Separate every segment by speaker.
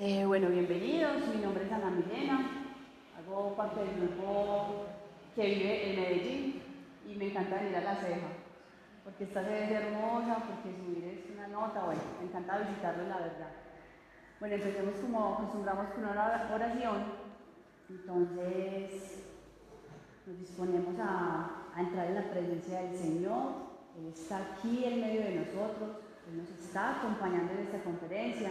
Speaker 1: Eh, bueno, bienvenidos. Mi nombre es Ana Milena. Hago parte del grupo que vive en Medellín y me encanta venir a La Ceja porque esta sede es hermosa, porque subir es una nota. Bueno, me encanta visitarlo, la verdad. Bueno, empecemos como acostumbramos con una oración. Entonces, nos disponemos a, a entrar en la presencia del Señor. Él está aquí en medio de nosotros. Él nos está acompañando en esta conferencia.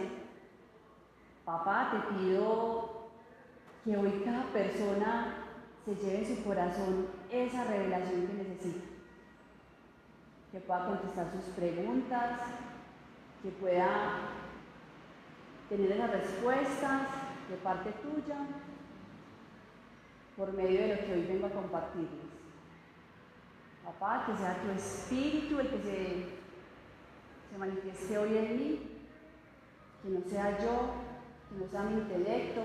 Speaker 1: Papá, te pido que hoy cada persona se lleve en su corazón esa revelación que necesita. Que pueda contestar sus preguntas, que pueda tener esas respuestas de parte tuya por medio de lo que hoy vengo a compartirles. Papá, que sea tu espíritu el que se, se manifieste hoy en mí, que no sea yo, que no sea mi intelecto,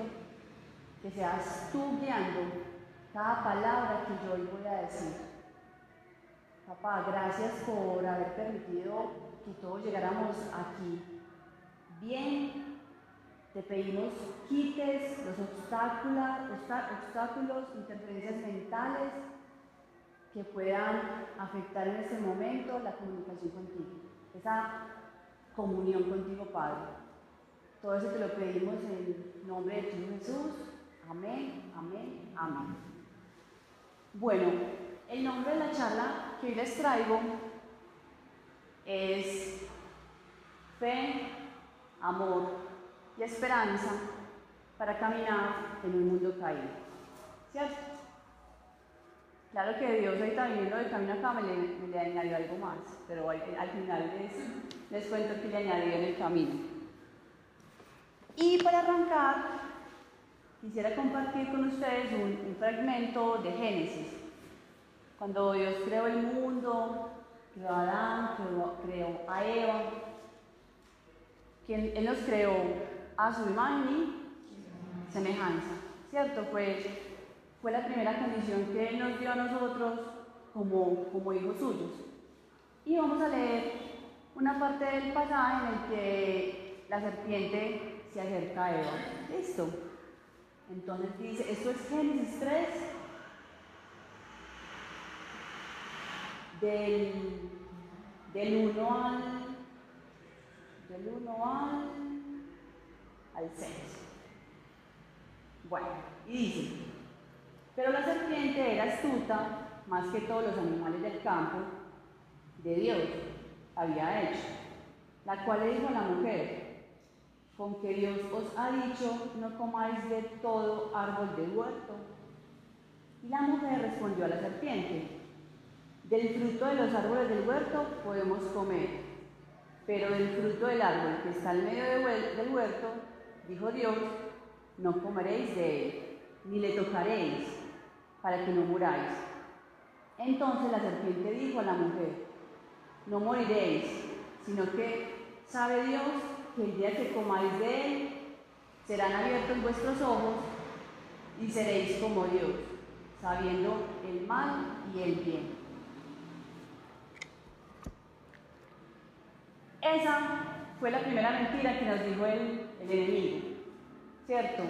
Speaker 1: que seas tú guiando cada palabra que yo hoy voy a decir. Papá, gracias por haber permitido que todos llegáramos aquí bien. Te pedimos quites los obstáculos, obstáculos, interferencias mentales que puedan afectar en este momento la comunicación contigo, esa comunión contigo, Padre. Todo eso te lo pedimos en nombre de Jesús. Amén, amén, amén. Bueno, el nombre de la charla que hoy les traigo es Fe, Amor y Esperanza para caminar en un mundo caído. ¿Cierto? Claro que Dios ahorita viniendo de camino acá me le, me le añadió algo más, pero al, al final les, les cuento que le añadió en el camino. Y para arrancar, quisiera compartir con ustedes un, fragmento de Génesis. Cuando Dios creó el mundo, creó a Adán, creó, a Eva, quien Él nos creó a su imagen y semejanza, ¿cierto? Pues fue la primera condición que Él nos dio a nosotros como, como hijos suyos. Y vamos a leer una parte del pasaje en el que la serpiente se acerca a Eva. Listo. Entonces dice, esto es Génesis 3, del, del 1 al, del 1 al, al 6. Bueno, y dice, pero la serpiente era astuta más que todos los animales del campo de Dios había hecho, la cual le dijo a la mujer, con que Dios os ha dicho, no comáis de todo árbol del huerto. Y la mujer respondió a la serpiente, del fruto de los árboles del huerto podemos comer, pero del fruto del árbol que está en medio del huerto, dijo Dios, no comeréis de él, ni le tocaréis, para que no muráis. Entonces la serpiente dijo a la mujer, no moriréis, sino que sabe Dios que el día que comáis de él, serán abiertos vuestros ojos y seréis como Dios, sabiendo el mal y el bien. Esa fue la primera mentira que nos dijo el, enemigo, ¿cierto?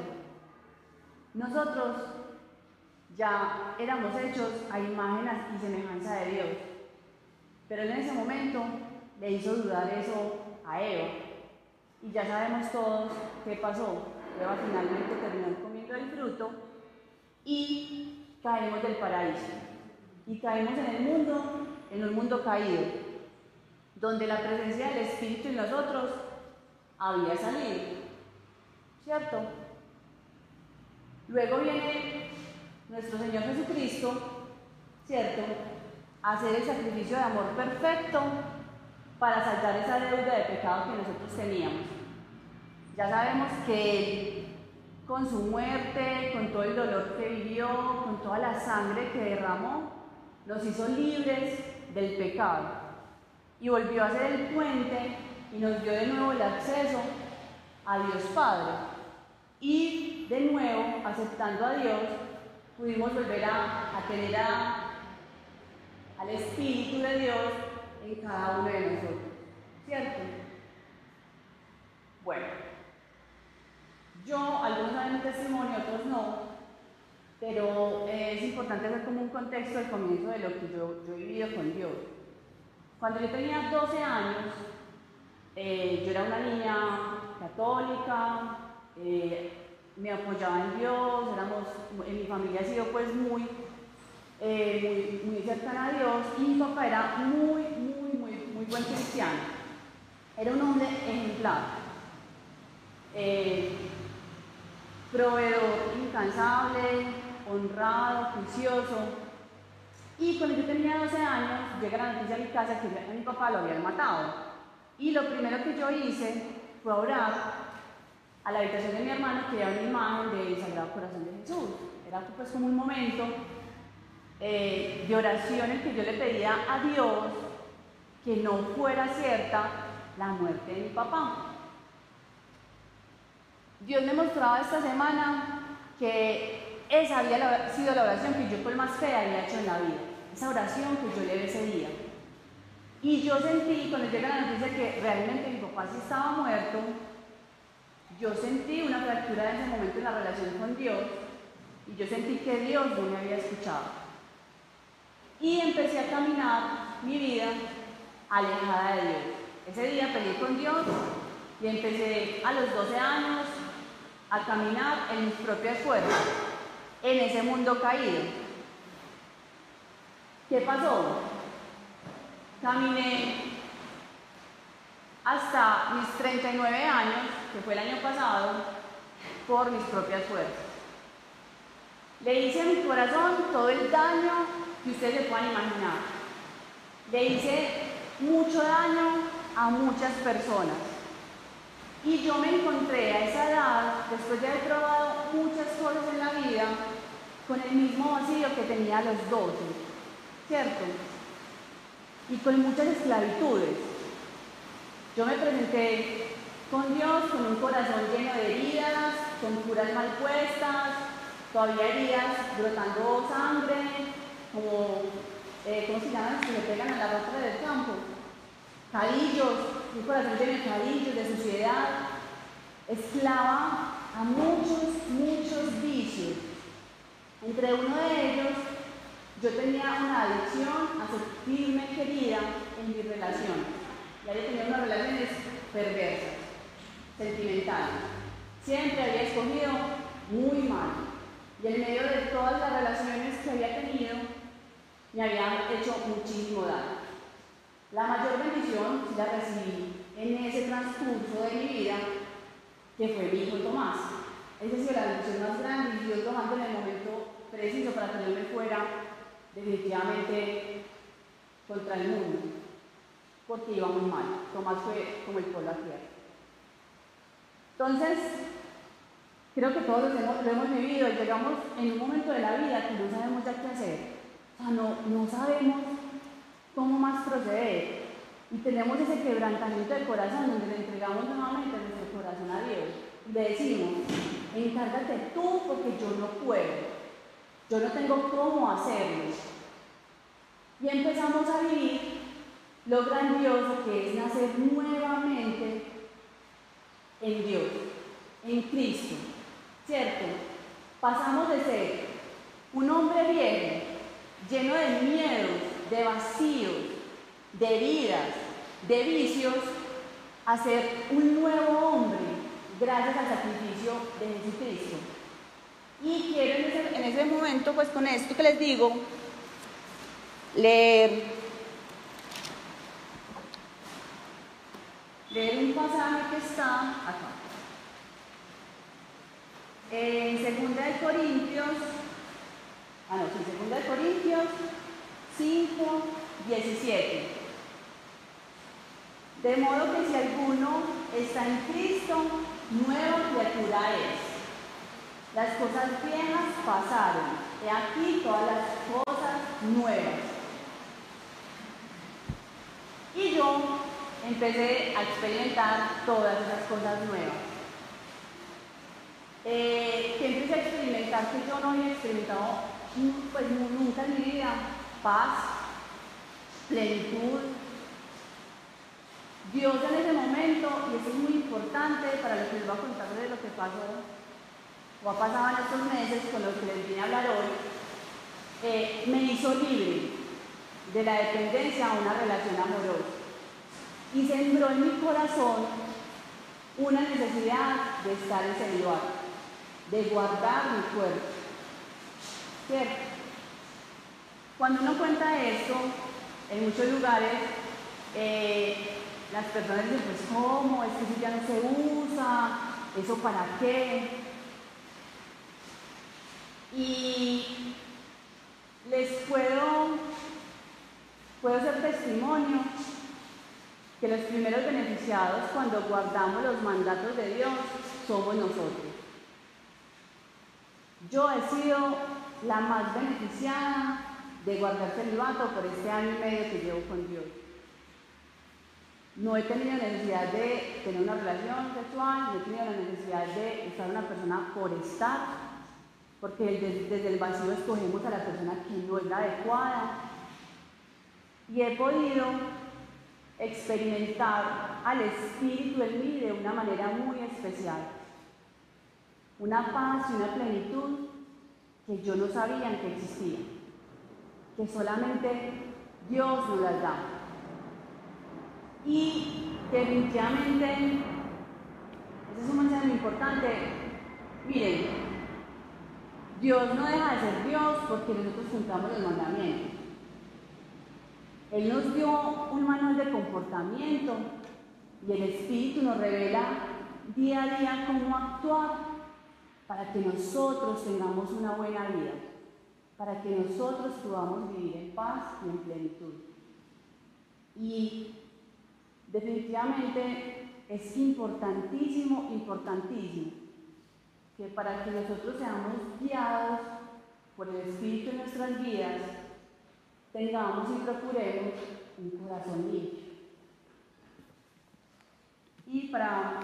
Speaker 1: Nosotros ya éramos hechos a imagen y semejanza de Dios, pero en ese momento le hizo dudar eso a Eva. Y ya sabemos todos qué pasó. Eva finalmente terminó comiendo el fruto y caemos del paraíso. Y caemos en el mundo, en un mundo caído, donde la presencia del Espíritu en nosotros había salido. ¿Cierto? Luego viene nuestro Señor Jesucristo, ¿cierto? A hacer el sacrificio de amor perfecto para saldar esa deuda de pecado que nosotros teníamos. Ya sabemos que con su muerte, con todo el dolor que vivió, con toda la sangre que derramó, nos hizo libres del pecado y volvió a ser el puente y nos dio de nuevo el acceso a Dios Padre. Y de nuevo, aceptando a Dios, pudimos volver a, tener al Espíritu de Dios en cada uno de nosotros. ¿Cierto? Bueno, Yo, algunos saben mi testimonio, otros no, pero es importante ver como un contexto del comienzo de lo que yo, yo he vivido con Dios. Cuando yo tenía 12 años, eh, yo era una niña católica, eh, me apoyaba en Dios, éramos, en mi familia ha sido pues muy, eh, muy, muy cercana a Dios y mi papá era muy, muy, muy, muy buen cristiano. Era un hombre ejemplar, eh, proveedor incansable, honrado, juicioso. Y cuando yo tenía 12 años, llega la noticia a mi casa que mi papá lo habían matado. Y lo primero que yo hice fue orar a la habitación de mi hermano que era una imagen del Sagrado Corazón de Jesús. Era pues como un momento eh, de oración en que yo le pedía a Dios que no fuera cierta la muerte de mi papá. Dios me mostraba esta semana que esa había sido la oración que yo con más fe había hecho en la vida, esa oración que yo le ese día. Y yo sentí, cuando llega la noticia que realmente mi papá sí estaba muerto, yo sentí una fractura en ese momento en la relación con Dios y yo sentí que Dios no me había escuchado. Y empecé a caminar mi vida alejada de Dios. Ese día peleé con Dios y empecé a los 12 años a caminar en mis propias fuerzas, en ese mundo caído. ¿Qué pasó? Caminé hasta mis 39 años, que fue el año pasado, por mis propias fuerzas. Le hice a mi corazón todo el daño que ustedes se puedan imaginar. Le hice mucho daño a muchas personas. Y yo me encontré a esa edad, después de haber probado muchas cosas en la vida, con el mismo vacío que tenía a los 12, ¿cierto? Y con muchas esclavitudes. Yo me presenté con Dios con un corazón lleno de heridas, con curas mal puestas, todavía heridas brotando sangre, como, eh, ¿cómo se le pegan a la ropa del campo. Cadillos, un corazón lleno de cadillos, de suciedad. Esclava a muchos, muchos vicios. Entre uno de ellos, yo tenía una adicción a sentirme querida en mi relación y había tenido unas relaciones perversas, sentimentales. Siempre había escogido muy mal. Y en medio de todas las relaciones que había tenido, me habían hecho muchísimo daño. La mayor bendición la recibí en ese transcurso de mi vida, que fue mi hijo Tomás. Ha sido la bendición más grande y Dios tomando en el momento preciso para tenerme fuera definitivamente contra el mundo porque iba muy mal. Tomás fue como el pueblo a tierra. Entonces, creo que todos lo hemos, lo hemos vivido, llegamos en un momento de la vida que no sabemos ya qué hacer. O sea, no, no sabemos cómo más proceder. Y tenemos ese quebrantamiento del corazón donde le entregamos nuevamente nuestro corazón a Dios. Y le decimos, encárgate tú porque yo no puedo. Yo no tengo cómo hacerlo. Y empezamos a vivir lo grandioso que es nacer nuevamente en Dios, en Cristo, ¿cierto? Pasamos de ser un hombre viejo, lleno de miedos, de vacíos, de heridas, de vicios, a ser un nuevo hombre gracias al sacrificio de Jesucristo. Y quiero en ese, en ese momento, pues con esto que les digo, leer leer un pasaje que está acá. En 2 de Corintios, ah no, en 2 de Corintios 5, 17. De modo que si alguno está en Cristo, nueva criatura es. Las cosas viejas pasaron, he aquí todas las cosas nuevas. Y yo empecé a experimentar todas esas cosas nuevas. Eh, que empecé a experimentar que yo no había experimentado pues, nunca en mi vida, paz, plenitud, Dios en ese momento, y eso es muy importante para lo que les voy a contar de lo que pasó o ha pasado en estos meses con lo que les vine a hablar hoy, eh, me hizo libre de la dependencia a una relación amorosa y sembró en mi corazón una necesidad de estar en ese lugar, de guardar mi cuerpo. ¿Cierto? Cuando uno cuenta esto, en muchos lugares, eh, las personas dicen, pues ¿cómo? Es que eso ya no se usa, ¿eso para qué? Y les puedo, puedo ser testimonio que los primeros beneficiados cuando guardamos los mandatos de Dios somos nosotros. Yo he sido la más beneficiada de guardar celibato por este año y medio que llevo con Dios. No he tenido necesidad de tener una relación sexual, no he tenido la necesidad de estar una persona por estar, porque desde, el vacío escogemos a la persona que no es la adecuada. Y he podido experimentar al Espíritu en mí de una manera muy especial. Una paz y una plenitud que yo no sabía que existía, que solamente Dios nos las da. Y definitivamente, ese es un mensaje muy importante. Miren, Dios no deja de ser Dios porque nosotros juntamos los mandamientos. Él nos dio un manual de comportamiento y el Espíritu nos revela día a día cómo actuar para que nosotros tengamos una buena vida, para que nosotros podamos vivir en paz y en plenitud. Y definitivamente es importantísimo, importantísimo, que para que nosotros seamos guiados por el Espíritu en nuestras vidas, tengamos y procuremos un corazón limpio. Y para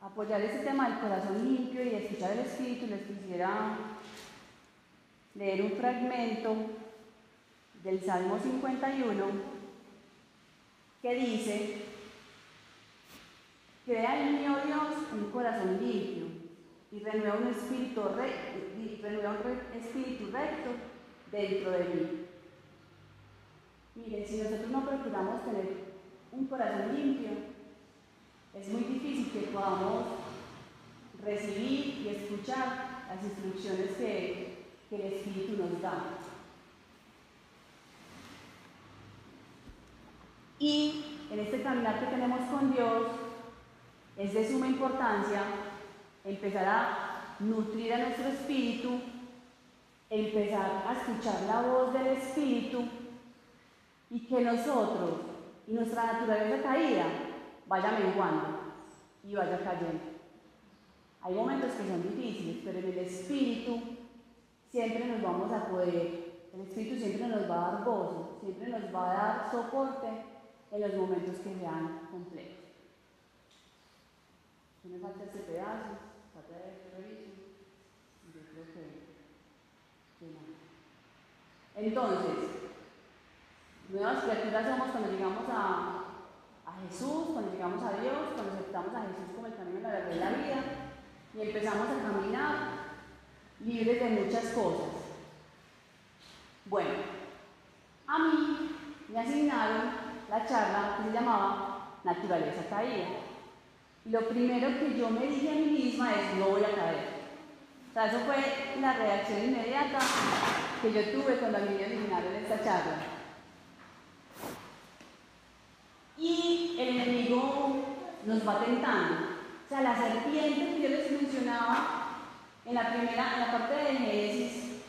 Speaker 1: apoyar ese tema del corazón limpio y escuchar el Espíritu, les quisiera leer un fragmento del Salmo 51 que dice, crea en mí, oh Dios, un corazón limpio y renueva un espíritu recto, renueva un espíritu recto dentro de mí. Miren, si nosotros no procuramos tener un corazón limpio, es muy difícil que podamos recibir y escuchar las instrucciones que, que el Espíritu nos da. Y en este caminar que tenemos con Dios, es de suma importancia empezar a nutrir a nuestro espíritu, empezar a escuchar la voz del Espíritu y que nosotros y nuestra naturaleza caída vaya menguando y vaya cayendo. Hay momentos que son difíciles, pero en el Espíritu siempre nos vamos a poder, el Espíritu siempre nos va a dar gozo, siempre nos va a dar soporte en los momentos que sean complejos. Si me falta este pedazo, falta de este reviso, yo creo que, Entonces, nuevas criaturas somos cuando llegamos a, a Jesús, cuando llegamos a Dios, cuando aceptamos a Jesús como el camino de la vida y empezamos a caminar libres de muchas cosas. Bueno, a mí me asignaron la charla que se llamaba Naturaleza Caída. Lo primero que yo me dije a mí misma es, no voy a caer. O sea, eso fue la reacción inmediata que yo tuve cuando a mí me originaron esta charla. Y el enemigo nos va tentando. O sea, la serpiente que yo les mencionaba en la primera, en la parte de Génesis,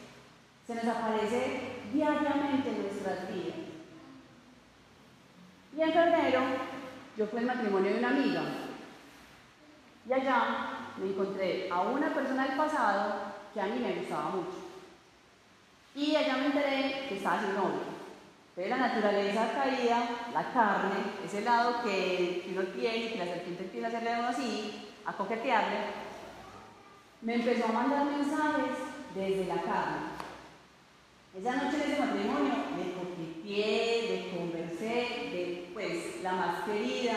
Speaker 1: se nos aparece diariamente en nuestras vidas. Y en febrero yo fui al matrimonio de una amiga. Y allá me encontré a una persona del pasado que a mí me gustaba mucho. Y allá me enteré que estaba sin novio. Pero la naturaleza caída, la carne, ese lado que, uno tiene, que la serpiente tiene a hacerle así, a coquetearle, me empezó a mandar mensajes desde la carne. Esa noche en ese matrimonio le coqueteé, le conversé, de pues la más querida.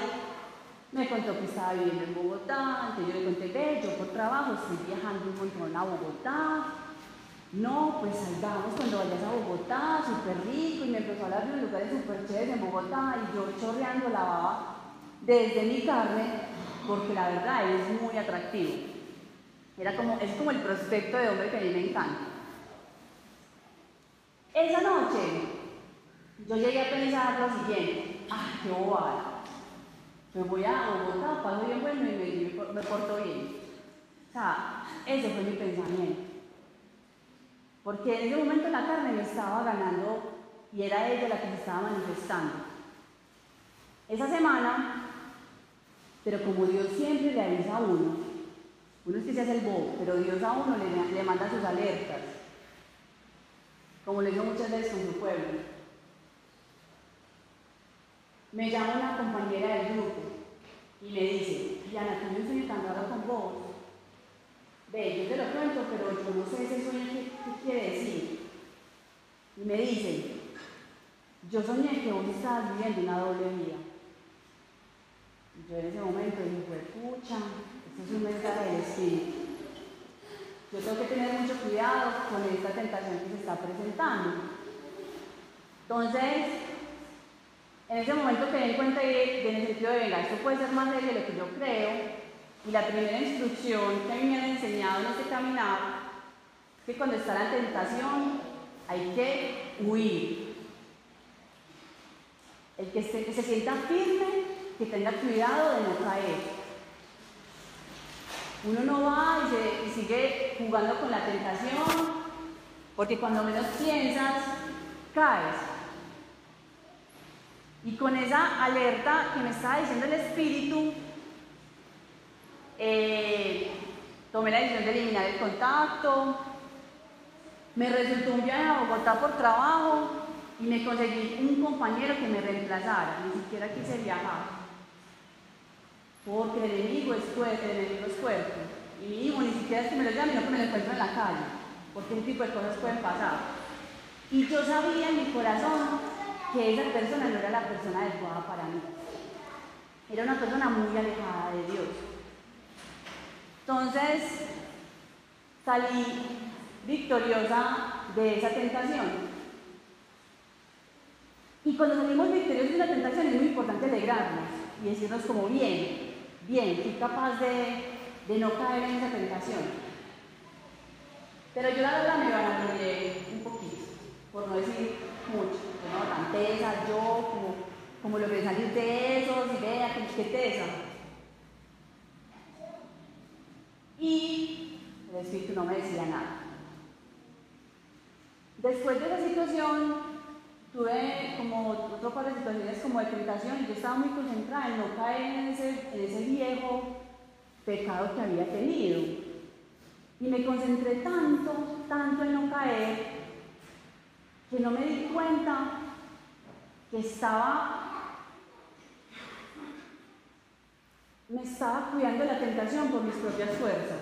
Speaker 1: Me contó que estaba viviendo en Bogotá, entonces yo le conté, ve, yo por trabajo estoy viajando un montón a Bogotá. No, pues salgamos cuando vayas a Bogotá, súper rico, y me empezó a hablar de lugares súper chéveres en Bogotá, y yo chorreando la baba desde mi carne, porque la verdad es muy atractivo. Era como, es como el prospecto de hombre que a mí me encanta. Esa noche yo llegué a pensar lo siguiente, ¡ay, qué bobada! Me voy a Bogotá, paso bien bueno y me, me porto bien. O sea, ese fue mi pensamiento. Porque en ese momento la carne me estaba ganando y era ella la que se estaba manifestando. Esa semana, pero como Dios siempre le avisa a uno, uno es que se hace el bobo, pero Dios a uno le, manda sus alertas como le digo muchas veces con su pueblo. Me llama una compañera del grupo y me dice, Diana, tú me estoy tan raro con vos. Ve, yo te lo cuento, pero yo no sé ese sueño qué, quiere decir. Y me dice, yo soñé que vos estabas viviendo una doble vida. Y yo en ese momento dije, pucha, es un mensaje Espíritu. Yo tengo que tener mucho cuidado con esta tentación que se está presentando. Entonces, en ese momento que en cuenta de, sentido de, venga, esto puede ser más de lo que yo creo, y la primera instrucción que a mí me han enseñado en este caminar, es que cuando está la tentación hay que huir. El que, que se sienta firme, que tenga cuidado de no caer. Uno no va y, sigue jugando con la tentación, porque cuando menos piensas, caes. Y con esa alerta que me estaba diciendo el espíritu, eh, tomé la decisión de eliminar el contacto, me resultó un viaje a Bogotá por trabajo y me conseguí un compañero que me reemplazara, ni siquiera quise viajar. Porque el enemigo es fuerte, el enemigo es fuerte. Y mi hijo ni siquiera es que me lo llame, sino que me lo encuentro en la calle. Porque ese tipo de cosas pueden pasar. Y yo sabía en mi corazón que esa persona no era la persona adecuada para mí. Era una persona muy alejada de Dios. Entonces, salí victoriosa de esa tentación. Y cuando salimos victoriosos de la tentación es muy importante alegrarnos y decirnos como bien, bien, fui capaz de, no caer en esa tentación. Pero yo la verdad me vanaglorié un poquito, por no decir mucho. Yo tan tesa, yo como, como lo que salir de esos y vea que tesa. Y el espíritu no me decía nada. Después de esa situación, tuve como otro par de situaciones como de tentación y yo estaba muy concentrada en no caer en ese, en ese viejo pecado que había tenido. Y me concentré tanto, tanto en no caer, que no me di cuenta que estaba, me estaba cuidando de la tentación por mis propias fuerzas.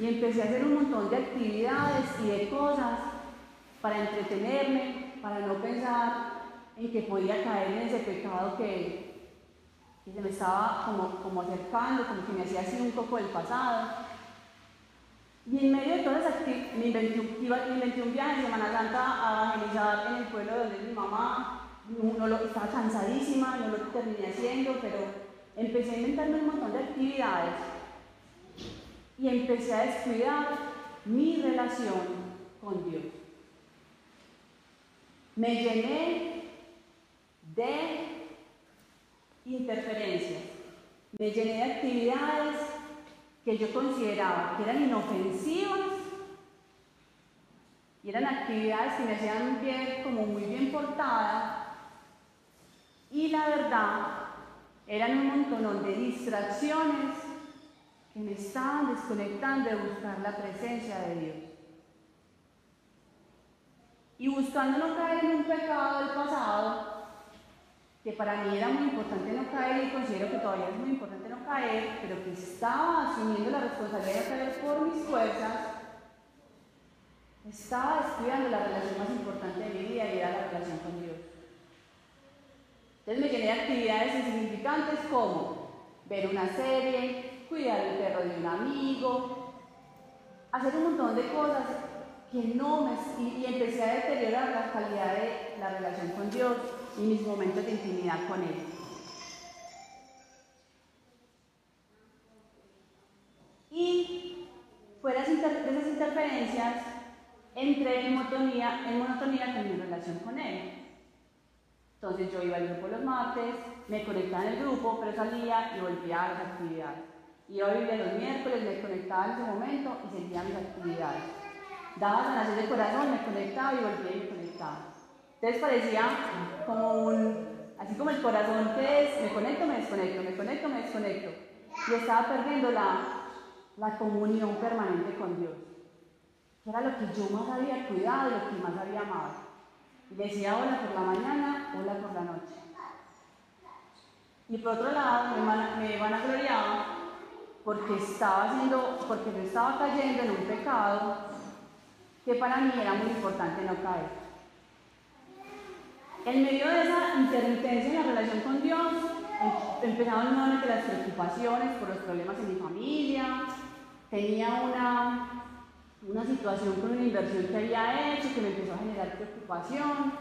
Speaker 1: Y empecé a hacer un montón de actividades y de cosas para entretenerme, para no pensar en que podía caer en ese pecado que, se me estaba como, acercando, como que me hacía así un poco del pasado. Y en medio de todas esas me inventé, un viaje en Semana Santa a evangelizar en el pueblo donde mi mamá. Estaba cansadísima, no lo terminé haciendo, pero empecé a inventarme un montón de actividades y empecé a descuidar mi relación con Dios. Me llené de interferencias, me llené de actividades que yo consideraba que eran inofensivas y eran actividades que me hacían ver como muy bien portada. Y la verdad eran un montón de distracciones que me estaban desconectando de buscar la presencia de Dios y buscando no caer en un pecado del pasado, que para mí era muy importante no caer y considero que todavía es muy importante no caer, pero que estaba asumiendo la responsabilidad de caer por mis fuerzas, estaba descuidando la relación más importante de mi vida y era la relación con Dios. Entonces me llené de actividades insignificantes como ver una serie, cuidar el perro de un amigo, hacer un montón de cosas Y, y empecé a deteriorar la calidad de la relación con Dios y mis momentos de intimidad con Él. Y fuera de esas interferencias, entré en monotonía, en monotonía con mi relación con Él. Entonces yo iba al grupo los martes, me conectaba en el grupo, pero salía y volvía a las actividades. Iba a vivir los miércoles, me conectaba en ese momento y seguía mis actividades. Daba sanación del corazón, me conectaba y volvía y me conectaba. Entonces parecía como un, así como el corazón que es, me conecto, me desconecto, me conecto, me desconecto. Y estaba perdiendo la, la comunión permanente con Dios, que era lo que yo más había cuidado y lo que más había amado. Y decía hola por la mañana, hola por la noche. Y por otro lado, me, van, a gloriar porque estaba haciendo, porque yo estaba cayendo en un pecado que para mí era muy importante no caer. En medio de esa intermitencia en la relación con Dios, em, empezaron nuevamente las preocupaciones por los problemas en mi familia, tenía una, una situación con una inversión que había hecho que me empezó a generar preocupación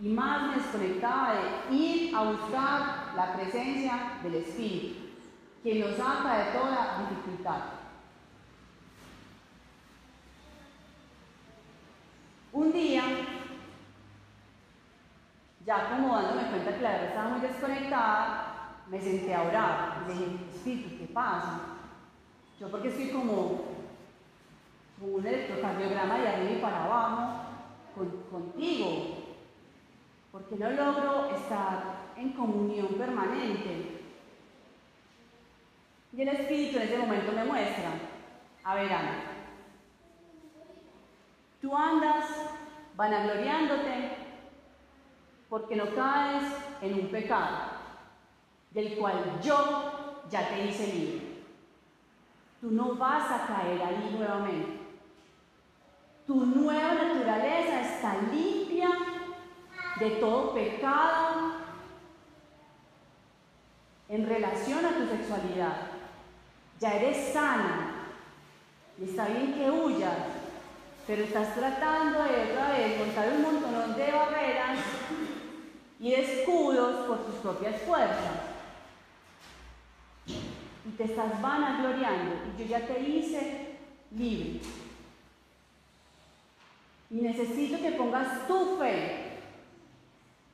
Speaker 1: y más me desconectaba de ir a buscar la presencia del Espíritu, que nos saca de toda dificultad. Un día, ya como dándome cuenta que la verdad estaba muy desconectada, me senté a orar y dije, Espíritu, ¿qué pasa? Yo porque estoy como, como un electrocardiograma de arriba y para abajo contigo, porque no logro estar en comunión permanente. Y el Espíritu en ese momento me muestra, a ver Ana, tú andas vanagloriándote porque no caes en un pecado del cual yo ya te hice libre. Tú no vas a caer ahí nuevamente. Tu nueva naturaleza está limpia de todo pecado en relación a tu sexualidad. Ya eres sana y está bien que huyas, pero estás tratando de otra vez montar un montón de barreras y de escudos por tus propias fuerzas y te estás vanagloriando y yo ya te hice libre. Y necesito que pongas tu fe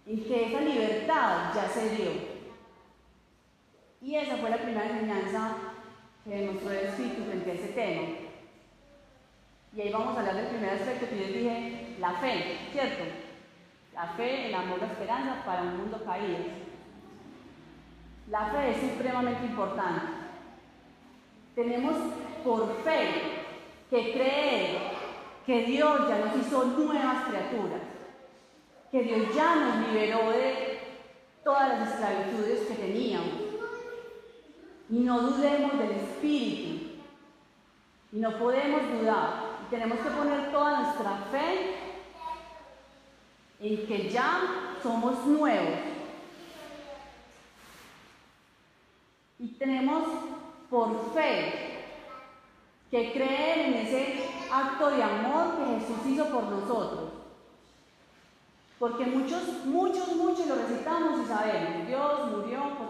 Speaker 1: en que esa libertad ya se dio. Y esa fue la primera enseñanza que demostró el Espíritu frente a ese tema. Y ahí vamos a hablar del primer aspecto que yo dije, la fe, ¿cierto? La fe, el amor, la esperanza para un mundo caído. La fe es supremamente importante. Tenemos por fe que creer que Dios ya nos hizo nuevas criaturas, que Dios ya nos liberó de todas las esclavitudes que teníamos. Y no dudemos del Espíritu. Y no podemos dudar. Tenemos que poner toda nuestra fe en que ya somos nuevos. Y tenemos por fe que creer en ese acto de amor que Jesús hizo por nosotros. Porque muchos, muchos, muchos lo recitamos y sabemos, Dios murió por,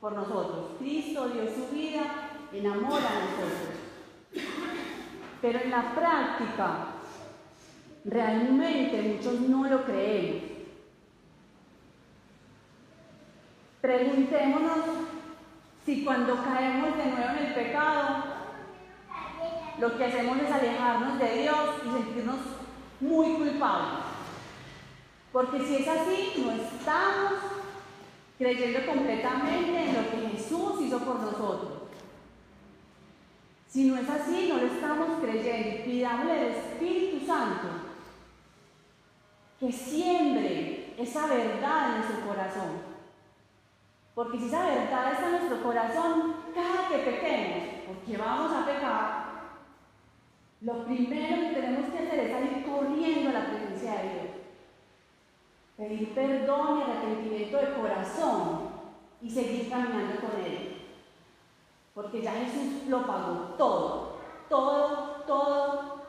Speaker 1: por nosotros, Cristo dio su vida en amor a nosotros. Pero en la práctica, realmente muchos no lo creemos. Preguntémonos si cuando caemos de nuevo en el pecado, lo que hacemos es alejarnos de Dios y sentirnos muy culpables. Porque si es así, no estamos creyendo completamente en lo que Jesús hizo por nosotros. Si no es así, no lo estamos creyendo. Pidámosle al Espíritu Santo que siembre esa verdad en nuestro corazón. Porque si esa verdad está en nuestro corazón, cada que pequemos, porque vamos a pecar, lo primero que tenemos que hacer es salir corriendo a la presencia de Dios. Pedir perdón y arrepentimiento de corazón y seguir caminando con Él. Porque ya Jesús lo pagó todo, todo, todo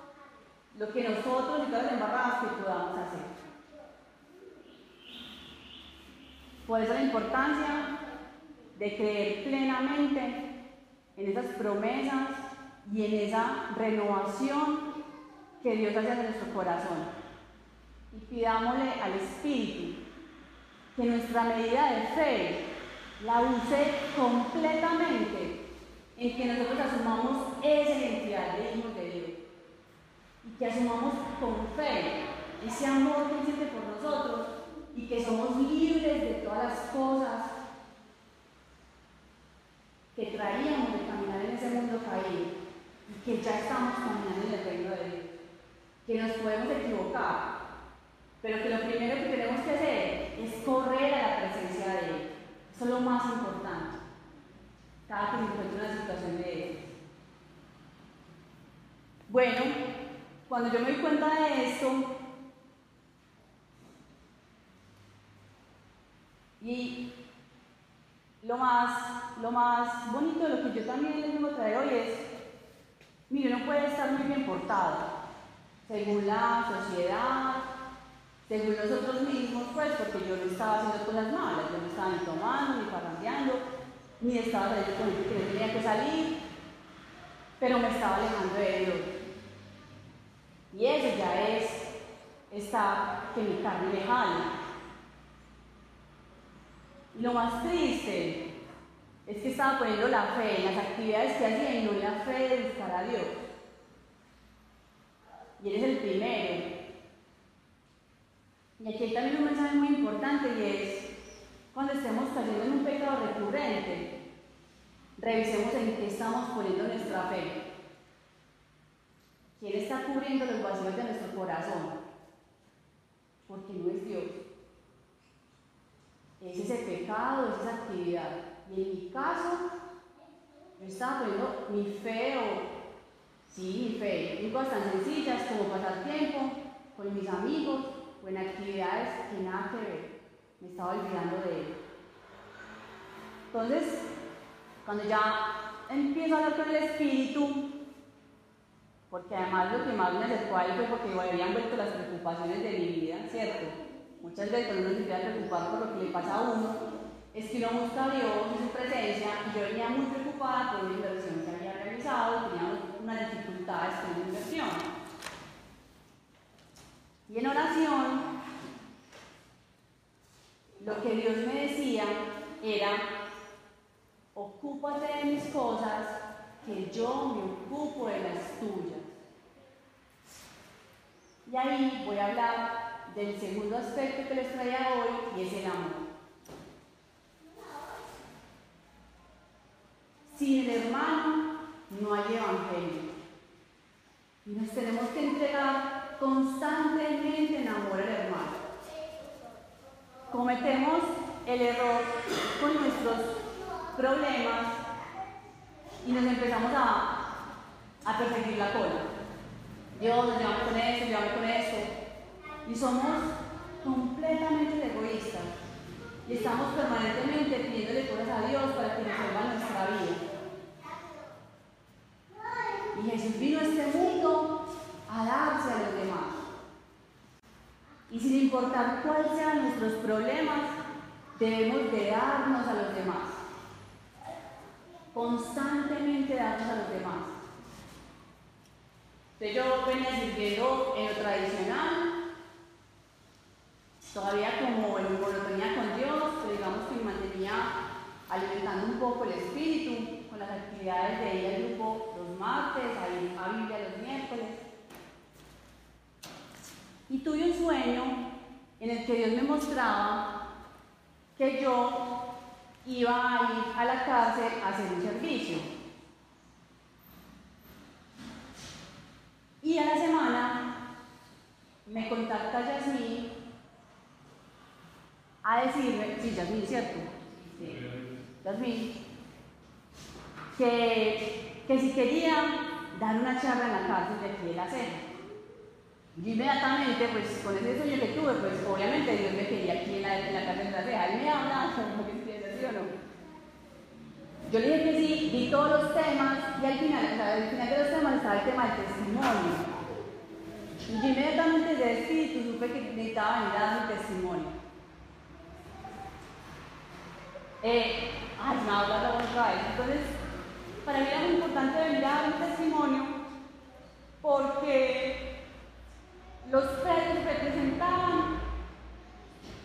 Speaker 1: lo que nosotros y todas las embarradas que podamos hacer. Por eso la importancia de creer plenamente en esas promesas y en esa renovación que Dios hace en nuestro corazón. Y pidámosle al Espíritu que nuestra medida de fe la use completamente en que nosotros asumamos esa identidad de hijos de Dios y que asumamos con fe ese amor que siente por nosotros y que somos libres de todas las cosas que traíamos de caminar en ese mundo caído y que ya estamos caminando en el reino de Dios. Que nos podemos equivocar, pero que lo primero que tenemos que hacer es correr a la presencia de Él. Eso es lo más importante. Cada que se encuentra una situación de eso. Bueno, cuando yo me doy cuenta de esto, y lo más, lo más bonito de lo que yo también les vengo a traer hoy es, mire, uno puede estar muy bien portado, según la sociedad, según nosotros mismos, pues, porque yo no estaba haciendo cosas malas, yo no estaba ni tomando, ni parrandeando, ni estaba saliendo con el que no tenía que salir, pero me estaba alejando de Dios. Y eso ya es, está que mi carne me jala. Y lo más triste es que estaba poniendo la fe en las actividades que hacía y no la fe de buscar a Dios. Y él es el primero. Y aquí hay también un mensaje muy importante y es cuando estemos cayendo en un pecado recurrente, revisemos en qué estamos poniendo nuestra fe. ¿Quién está cubriendo los vacíos de nuestro corazón? Porque no es Dios. Es ese pecado, es esa actividad. Y en mi caso, yo estaba poniendo mi fe o, sí, mi fe, en cosas tan sencillas como pasar tiempo con mis amigos o en actividades que nada que ver. Me estaba olvidando de él. Entonces, cuando ya empiezo a hablar con el Espíritu, porque además lo que más me acercó a él fue porque habían vuelto las preocupaciones de mi vida, ¿cierto? Muchas veces cuando uno se empieza a preocupar por lo que le pasa a uno, es que uno busca a Dios y su presencia, y yo venía muy preocupada por una inversión que había realizado, tenía unas dificultades con la inversión. Y en oración, lo que Dios me decía era, ocúpate de mis cosas, que yo me ocupo de las tuyas. Y ahí voy a hablar del segundo aspecto que les traía hoy, y es el amor. Sin el hermano no hay evangelio. Y nos tenemos que entregar constantemente en amor al hermano. Cometemos el error con nuestros problemas y nos empezamos a, a perseguir la cola. Dios, nos llevamos con esto, llevamos con esto. Y somos completamente egoístas. Y estamos permanentemente pidiéndole cosas a Dios para que resuelva nuestra vida. Y Jesús vino a este mundo a darse a los demás. Y sin importar cuáles sean nuestros problemas, debemos de darnos a los demás. Constantemente darnos a los demás. Entonces yo venía sirviendo en lo tradicional, todavía como en monotonía con Dios, pero digamos que me mantenía alimentando un poco el espíritu con las actividades de ir al grupo los martes, a Biblia los miércoles. Y tuve un sueño en el que Dios me mostraba que yo iba a ir a la cárcel a hacer un servicio. Y a la semana me contacta Yasmín a decirme, sí, Yasmín, ¿cierto? Sí. Yasmín, que, que si quería dar una charla en la cárcel de aquí de la ceja. Y inmediatamente, pues con ese sueño que tuve, pues obviamente Dios me quería aquí en la, en la de la me habla, como que empieza, ¿sí o no? Yo le dije que sí, di todos los temas y al final, o al final de los temas estaba el tema del testimonio. Y yo inmediatamente de espíritu supe que necesitaba venir a dar mi testimonio. Eh, ay, me habla la otra vez. Entonces, para mí era muy importante venir a dar mi testimonio porque los presos representaban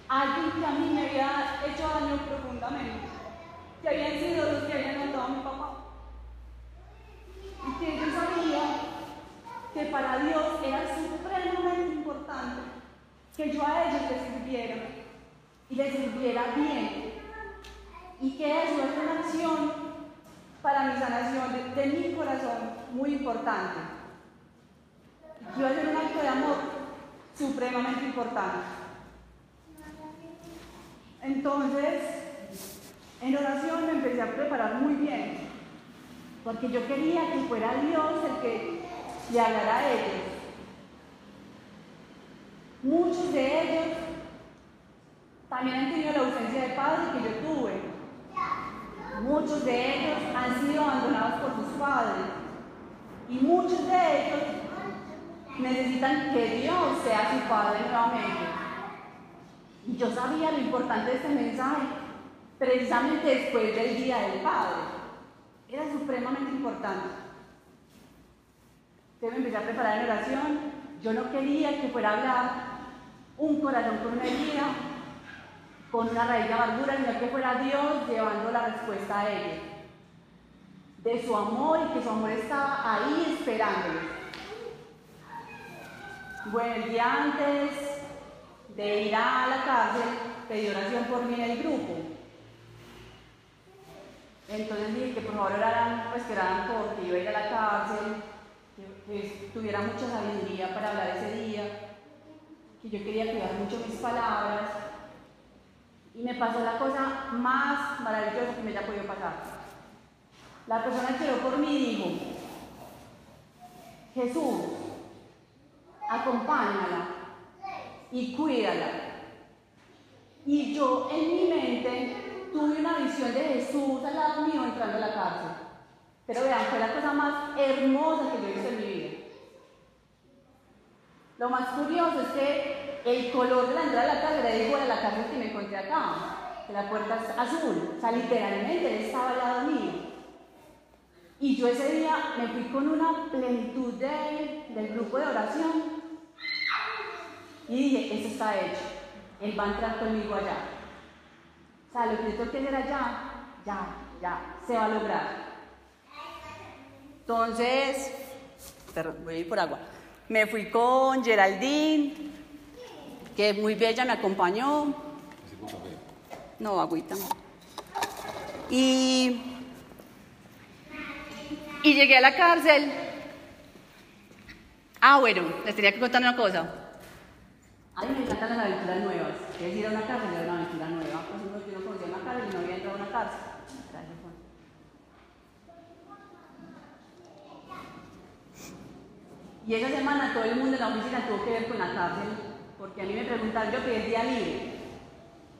Speaker 1: a alguien que a mí me había hecho daño profundamente, que habían sido los que habían matado a mi papá. Y que yo sabía que para Dios era supremamente importante que yo a ellos les sirviera y les sirviera bien. Y que eso es una acción para mi sanación de mi corazón muy importante. Yo hacer un acto de amor supremamente importante. Entonces, en oración me empecé a preparar muy bien, porque yo quería que fuera Dios el que le hablara a ellos. Muchos de ellos también han tenido la ausencia de padre que yo tuve. Muchos de ellos han sido abandonados por sus padres. Y muchos de ellos necesitan que Dios sea su padre nuevamente. Y yo sabía lo importante de este mensaje precisamente después del Día del Padre. Era supremamente importante. Entonces me empecé a preparar en oración. Yo no quería que fuera a hablar un corazón con una herida, con una raíz de amargura, sino que fuera Dios llevando la respuesta a ellos. De su amor y que su amor estaba ahí esperándolos. Bueno, el día antes de ir a la cárcel, pedí oración por mí en el grupo. Entonces dije que por favor oraran, pues que oraran porque iba a ir a la cárcel, que, tuviera mucha sabiduría para hablar ese día, que yo quería cuidar mucho mis palabras. Y me pasó la cosa más maravillosa que me haya podido pasar. La persona que oró por mí dijo, Jesús, acompáñala y cuídala. Y yo en mi mente tuve una visión de Jesús al lado mío entrando a la cárcel. Pero vean, fue la cosa más hermosa que yo visto en mi vida. Lo más curioso es que el color de la entrada de la cárcel era igual a la cárcel que me encontré acá, que la puerta es azul, o sea, literalmente él estaba al lado mío. Y yo ese día me fui con una plenitud de, del grupo de oración y dije, eso está hecho, él va a entrar conmigo allá. O sea, lo que yo tengo que hacer allá, ya, ya, se va a lograr. Entonces, voy a ir por agua. Me fui con Geraldine, que muy bella me acompañó. No, agüita. Y, y llegué a la cárcel. Ah, bueno, les tenía que contar una cosa. Las aventuras nuevas. Es ir a una cárcel y a una aventura nueva. Por ejemplo, yo no conocía una cárcel y no había entrado a una cárcel. Y esa semana todo el mundo en la oficina tuvo que ver con la cárcel, porque a mí me preguntaron, yo pedí día libre.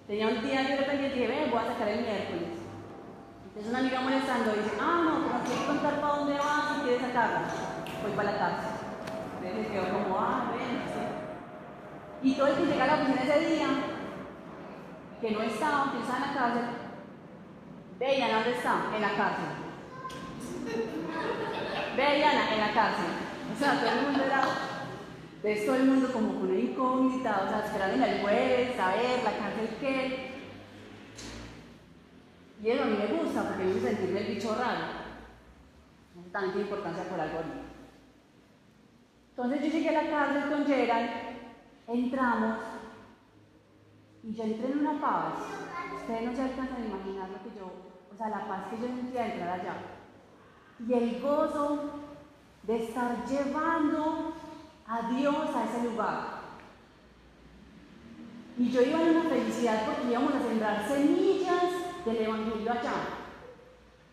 Speaker 1: Tenía un día libre pendiente y dije, ven, voy a sacar el miércoles. Entonces una amiga molestando dice, ah, no, pero quieres contar para dónde vas y quieres sacarlo. Voy para la cárcel. Entonces quedó como, ah, ven. Y todo el que llega a la oficina ese día, que no estaba, que estaba en la cárcel, veían dónde está, en la cárcel. Veían en la cárcel. O sea, todo el mundo era, ves todo el mundo como con una incógnita, o sea, esperando el jueves, saber la cárcel qué. Y eso a mí me gusta porque me hizo sentirme el bicho raro. No tanta importancia por algo. Entonces yo llegué a la cárcel con Gerald, entramos y yo entré en una paz. Ustedes no se alcanzan a imaginar lo que yo, o sea, la paz que yo sentía al entrar allá. Y el gozo de estar llevando a Dios a ese lugar. Y yo iba en una felicidad porque íbamos a sembrar semillas del Evangelio allá.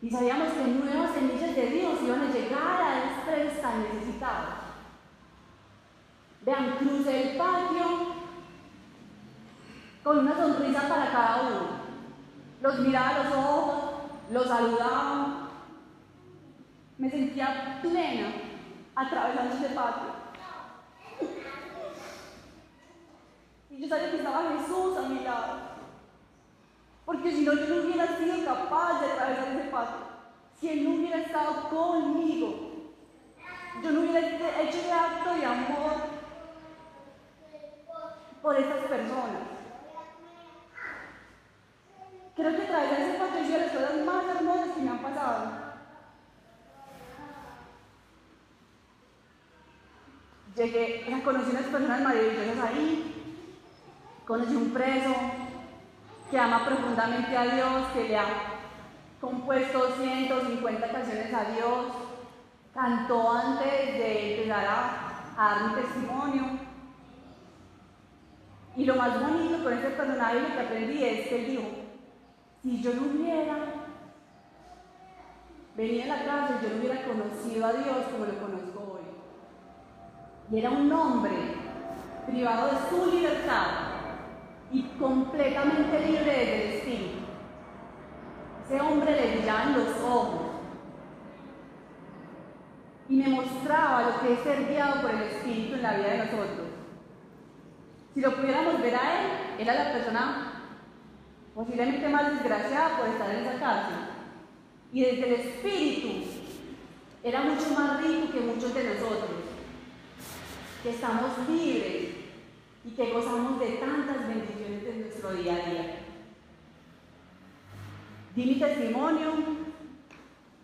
Speaker 1: Y sabíamos que nuevas semillas de Dios iban a llegar a esos tan necesitados. Vean, crucé el patio con una sonrisa para cada uno. Los miraba a los ojos, los saludaba. Me sentía plena atravesando ese patio. Y yo sabía que estaba Jesús a mi lado. Porque si no, yo no hubiera sido capaz de atravesar ese patio. Si Él no hubiera estado conmigo, yo no hubiera hecho ese acto de amor por estas personas. Creo que atravesar ese de las cosas más hermosas que me han pasado. Llegué, conocí unas personas maravillosas ahí, conocí un preso que ama profundamente a Dios, que le ha compuesto 150 canciones a Dios, cantó antes de empezar a, dar mi testimonio. Y lo más bonito con ese personaje que aprendí es que él dijo, si yo no hubiera venido a la cárcel, yo no hubiera conocido a Dios como lo conozco hoy. Y era un hombre privado de su libertad y completamente libre del espíritu. Ese hombre le brillaban los ojos y me mostraba lo que es ser guiado por el Espíritu en la vida de nosotros. Si lo pudiéramos ver a él, era la persona posiblemente más desgraciada por estar en esa cárcel. Y desde el Espíritu era mucho más rico que muchos de nosotros, que estamos libres y que gozamos de tantas bendiciones en nuestro día a día. Di mi testimonio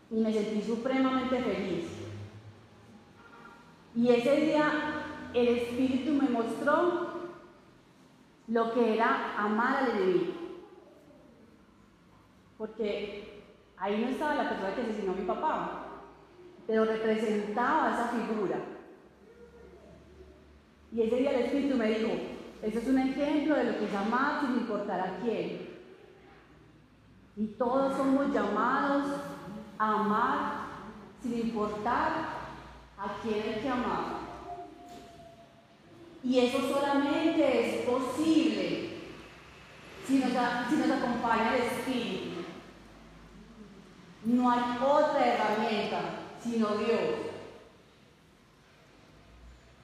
Speaker 1: y me sentí supremamente feliz. Y ese día el Espíritu me mostró lo que era amar al enemigo. Porque ahí no estaba la persona que asesinó a mi papá, pero representaba esa figura. Y ese día el Espíritu me dijo, eso es un ejemplo de lo que es amar sin importar a quién. Y todos somos llamados a amar sin importar a quién hay que amar. Y eso solamente es posible si nos, si nos acompaña el Espíritu. No hay otra herramienta sino Dios.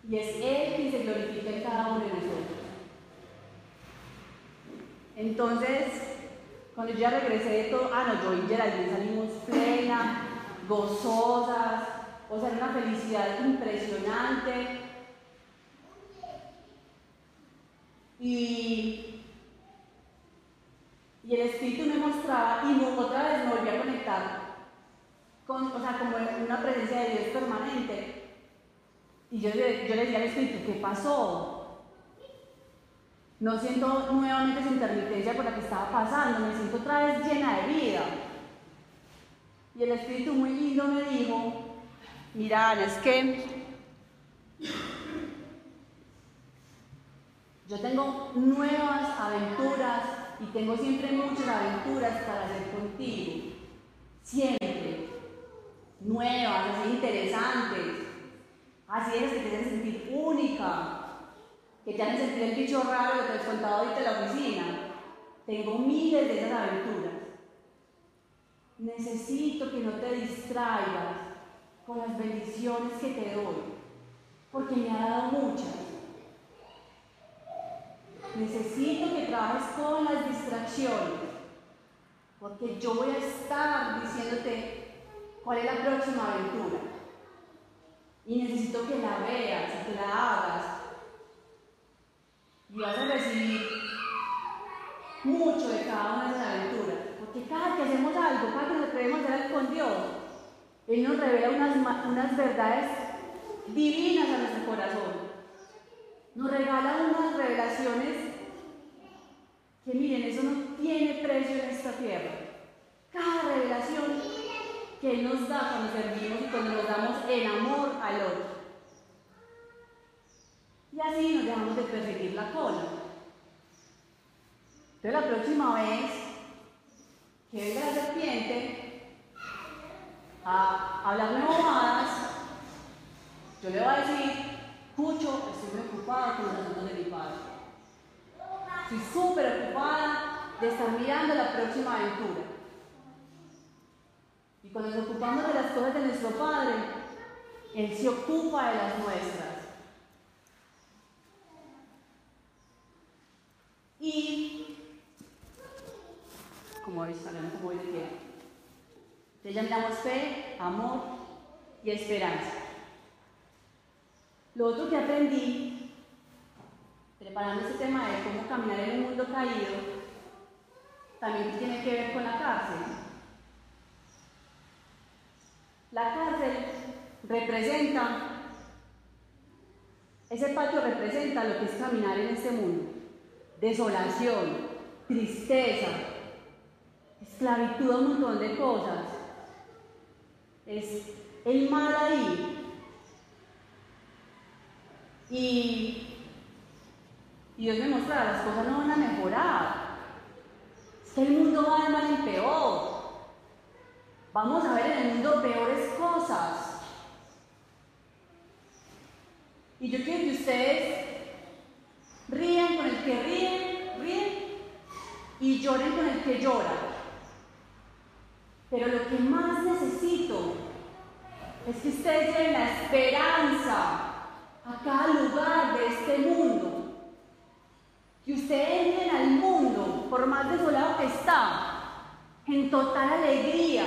Speaker 1: Y es Él quien se glorifica en cada uno de nosotros. Entonces, cuando yo ya regresé de todo, ah, no, yo y Geraldine salimos plena, gozosas, o sea, una felicidad impresionante. Y, y el Espíritu me mostraba, y otra vez me volví a conectar con, o sea, como una presencia de Dios permanente. Y yo, yo le decía al Espíritu, ¿qué pasó? No siento nuevamente esa intermitencia por la que estaba pasando, me siento otra vez llena de vida. Y el Espíritu muy lindo me dijo, mira Ana, es que yo tengo nuevas aventuras y tengo siempre muchas aventuras para hacer contigo. Siempre. Nuevas, así interesantes Así es, que te hacen sentir única, que te hacen sentir el bicho raro que te has contado ahorita en la oficina. Tengo miles de esas aventuras. Necesito que no te distraigas con las bendiciones que te doy, porque me ha dado muchas. Necesito que trabajes con las distracciones, porque yo voy a estar diciéndote cuál es la próxima aventura. Y necesito que la veas y que la hagas. Y vas a recibir mucho de cada una de esas aventuras. Porque cada que hacemos algo, cada que nos atrevemos a hacer con Dios, Él nos revela unas verdades divinas a nuestro corazón. Nos regala unas revelaciones que miren, eso no tiene precio en esta tierra. Cada revelación que Él nos da cuando servimos y cuando nos damos el amor al otro. Y así nos dejamos de perseguir la cola. Entonces la próxima vez que venga la serpiente a hablarme bobadas, Yo le voy a decir, Cucho, estoy muy ocupada con los asuntos de mi padre. Estoy súper ocupada de estar mirando la próxima aventura. Y cuando nos ocupamos de las cosas de nuestro Padre, Él se ocupa de las nuestras. Y, como veis, como hoy tierra. Entonces ya fe, amor y esperanza. Lo otro que aprendí, preparando este tema de cómo caminar en un mundo caído, también tiene que ver con la cárcel. La cárcel representa, ese patio representa lo que es caminar en este mundo desolación, tristeza, esclavitud, un montón de cosas. Es el mal ahí. Y, Dios me muestra, las cosas no van a mejorar. Es que el mundo va de mal en peor. Vamos a ver en el mundo peores cosas. Y yo quiero que ustedes Ríen con el que ríen, ríen, y lloren con el que llora. Pero lo que más necesito es que ustedes lleven la esperanza a cada lugar de este mundo. Que ustedes entren al mundo, por más desolado que está, en total alegría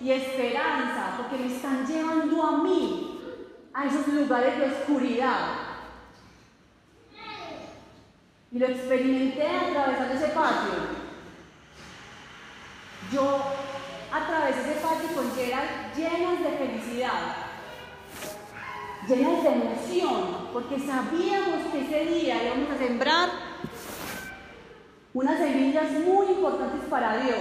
Speaker 1: y esperanza, porque me están llevando a mí, a esos lugares de oscuridad y lo experimenté atravesando ese patio. Yo atravesé ese patio con Gerald llenas de felicidad, llenas de emoción, porque sabíamos que ese día íbamos a sembrar unas semillas muy importantes para Dios.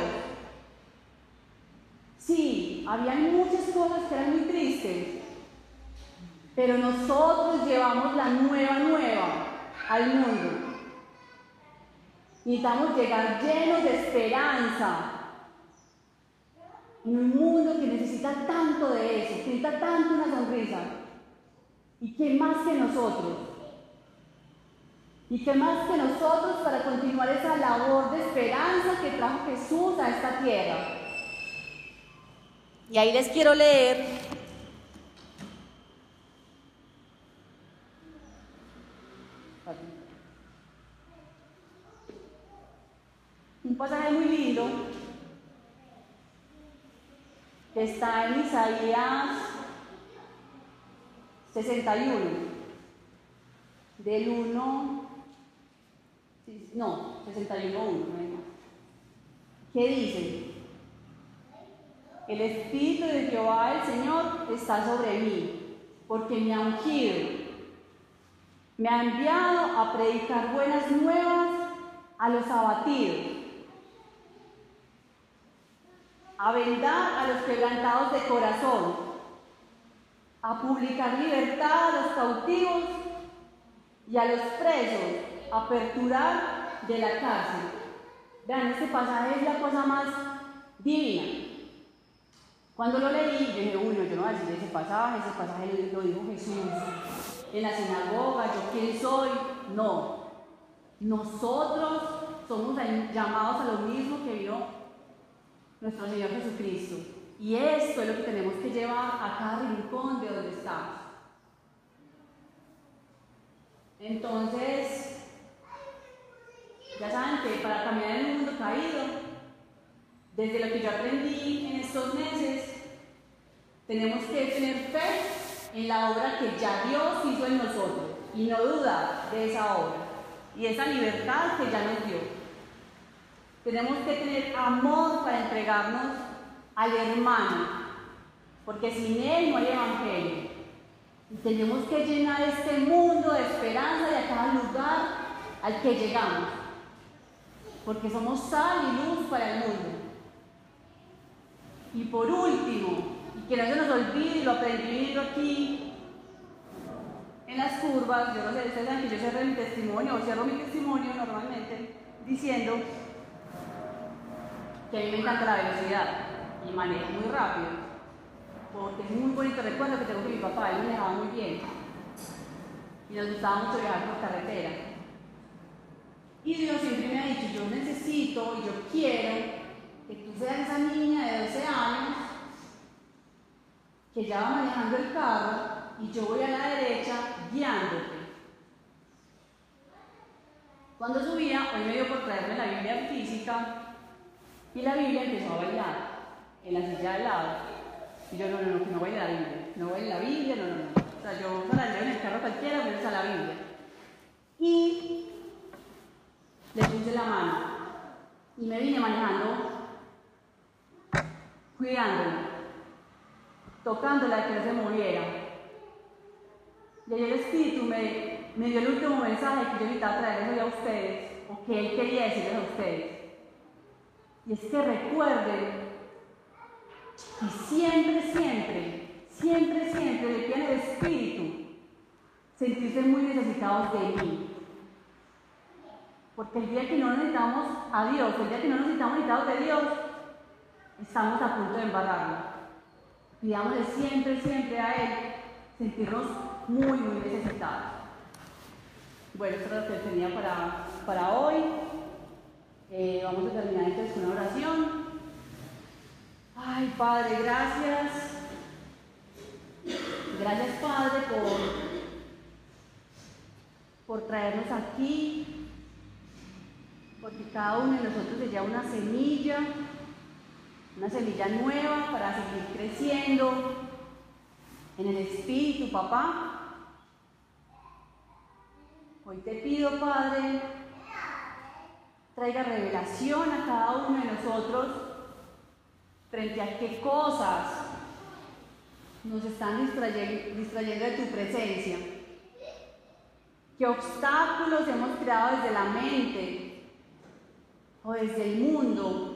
Speaker 1: Sí, había muchas cosas que eran muy tristes, pero nosotros llevamos la nueva nueva al mundo. Necesitamos llegar llenos de esperanza en un mundo que necesita tanto de eso, que necesita tanto una sonrisa. ¿Y qué más que nosotros? ¿Y qué más que nosotros para continuar esa labor de esperanza que trajo Jesús a esta tierra? Y ahí les quiero leer un pasaje muy lindo que está en Isaías 61, del 1, no, 61, 1, ¿Qué dice? El Espíritu de Jehová el Señor está sobre mí, porque me ha ungido, me ha enviado a predicar buenas nuevas a los abatidos a vendar a los quebrantados de corazón, a publicar libertad a los cautivos y a los presos, aperturar de la cárcel. Vean, este pasaje es la cosa más divina. Cuando lo leí, dije, uy, yo no voy a decir ese pasaje, ese pasaje lo dijo Jesús en la sinagoga, yo quién soy. No, nosotros somos llamados a lo mismo que vio nuestro Señor Jesucristo. Y esto es lo que tenemos que llevar a cada rincón de donde estamos. Entonces, ya saben que para caminar en el mundo caído, desde lo que yo aprendí en estos meses, tenemos que tener fe en la obra que ya Dios hizo en nosotros y no dudar de esa obra y esa libertad que ya nos dio. Tenemos que tener amor para entregarnos al hermano, porque sin él no hay evangelio. Y tenemos que llenar este mundo de esperanza de a cada lugar al que llegamos, porque somos sal y luz para el mundo. Y por último, y que no se nos olvide, y lo aprendí aquí en las curvas, yo no sé, ustedes saben que yo cierro mi testimonio, o cierro mi testimonio normalmente, diciendo que a mí me encanta la velocidad y manejo muy rápido. porque es muy bonito recuerdo que tengo que mi papá, él manejaba muy bien. Y nos gustaba mucho viajar por carretera. Y Dios siempre me ha dicho, yo necesito y yo quiero que tú seas esa niña de 12 años que ya va manejando el carro y yo voy a la derecha guiándote. Cuando subía, hoy me dio por traerme la Biblia física y la Biblia empezó a bailar en la silla de lado. Y yo, no, no, no, no baile la Biblia, no baile la Biblia, no, no, no. O sea, yo para en el carro cualquiera, pero esa la Biblia. Y le puse la mano y me vine manejando, cuidándola, tocándola que no se muriera. Y ahí el Espíritu me, me dio el último mensaje que yo necesitaba traerles hoy a ustedes, o que Él quería decirles a ustedes. Y es que recuerden que siempre, siempre, siempre, siempre le piden el Espíritu sentirse muy necesitados de mí. Porque el día que no necesitamos a Dios, el día que no necesitamos necesitados de Dios, estamos a punto de embarrarlo. Pidámosle siempre, siempre a Él sentirnos muy, muy necesitados. Bueno, esto es lo que tenía para, para hoy. Eh, vamos a terminar entonces con una oración. Ay, Padre, gracias. Gracias, Padre, por, por traernos aquí, porque cada uno de nosotros se lleva una semilla, una semilla nueva para seguir creciendo en el Espíritu, papá. Hoy te pido, Padre, traiga revelación a cada uno de nosotros frente a qué cosas nos están distrayendo, de tu presencia. ¿Qué obstáculos hemos creado desde la mente o desde el mundo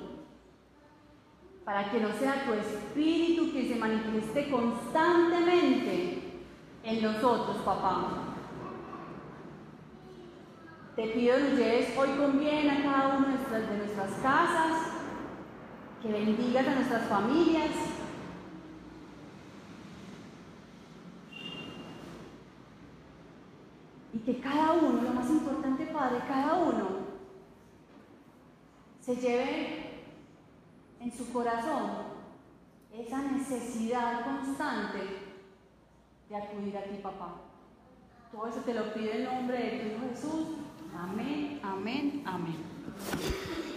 Speaker 1: para que no sea tu espíritu que se manifieste constantemente en nosotros, papá? Te pido nos lleves hoy con bien a cada una de nuestras, casas, que bendigas a nuestras familias. Y que cada uno, lo más importante, Padre, cada uno se lleve en su corazón esa necesidad constante de acudir a ti, papá. Todo eso te lo pido en nombre de tu Jesús. Amén, amén, amén.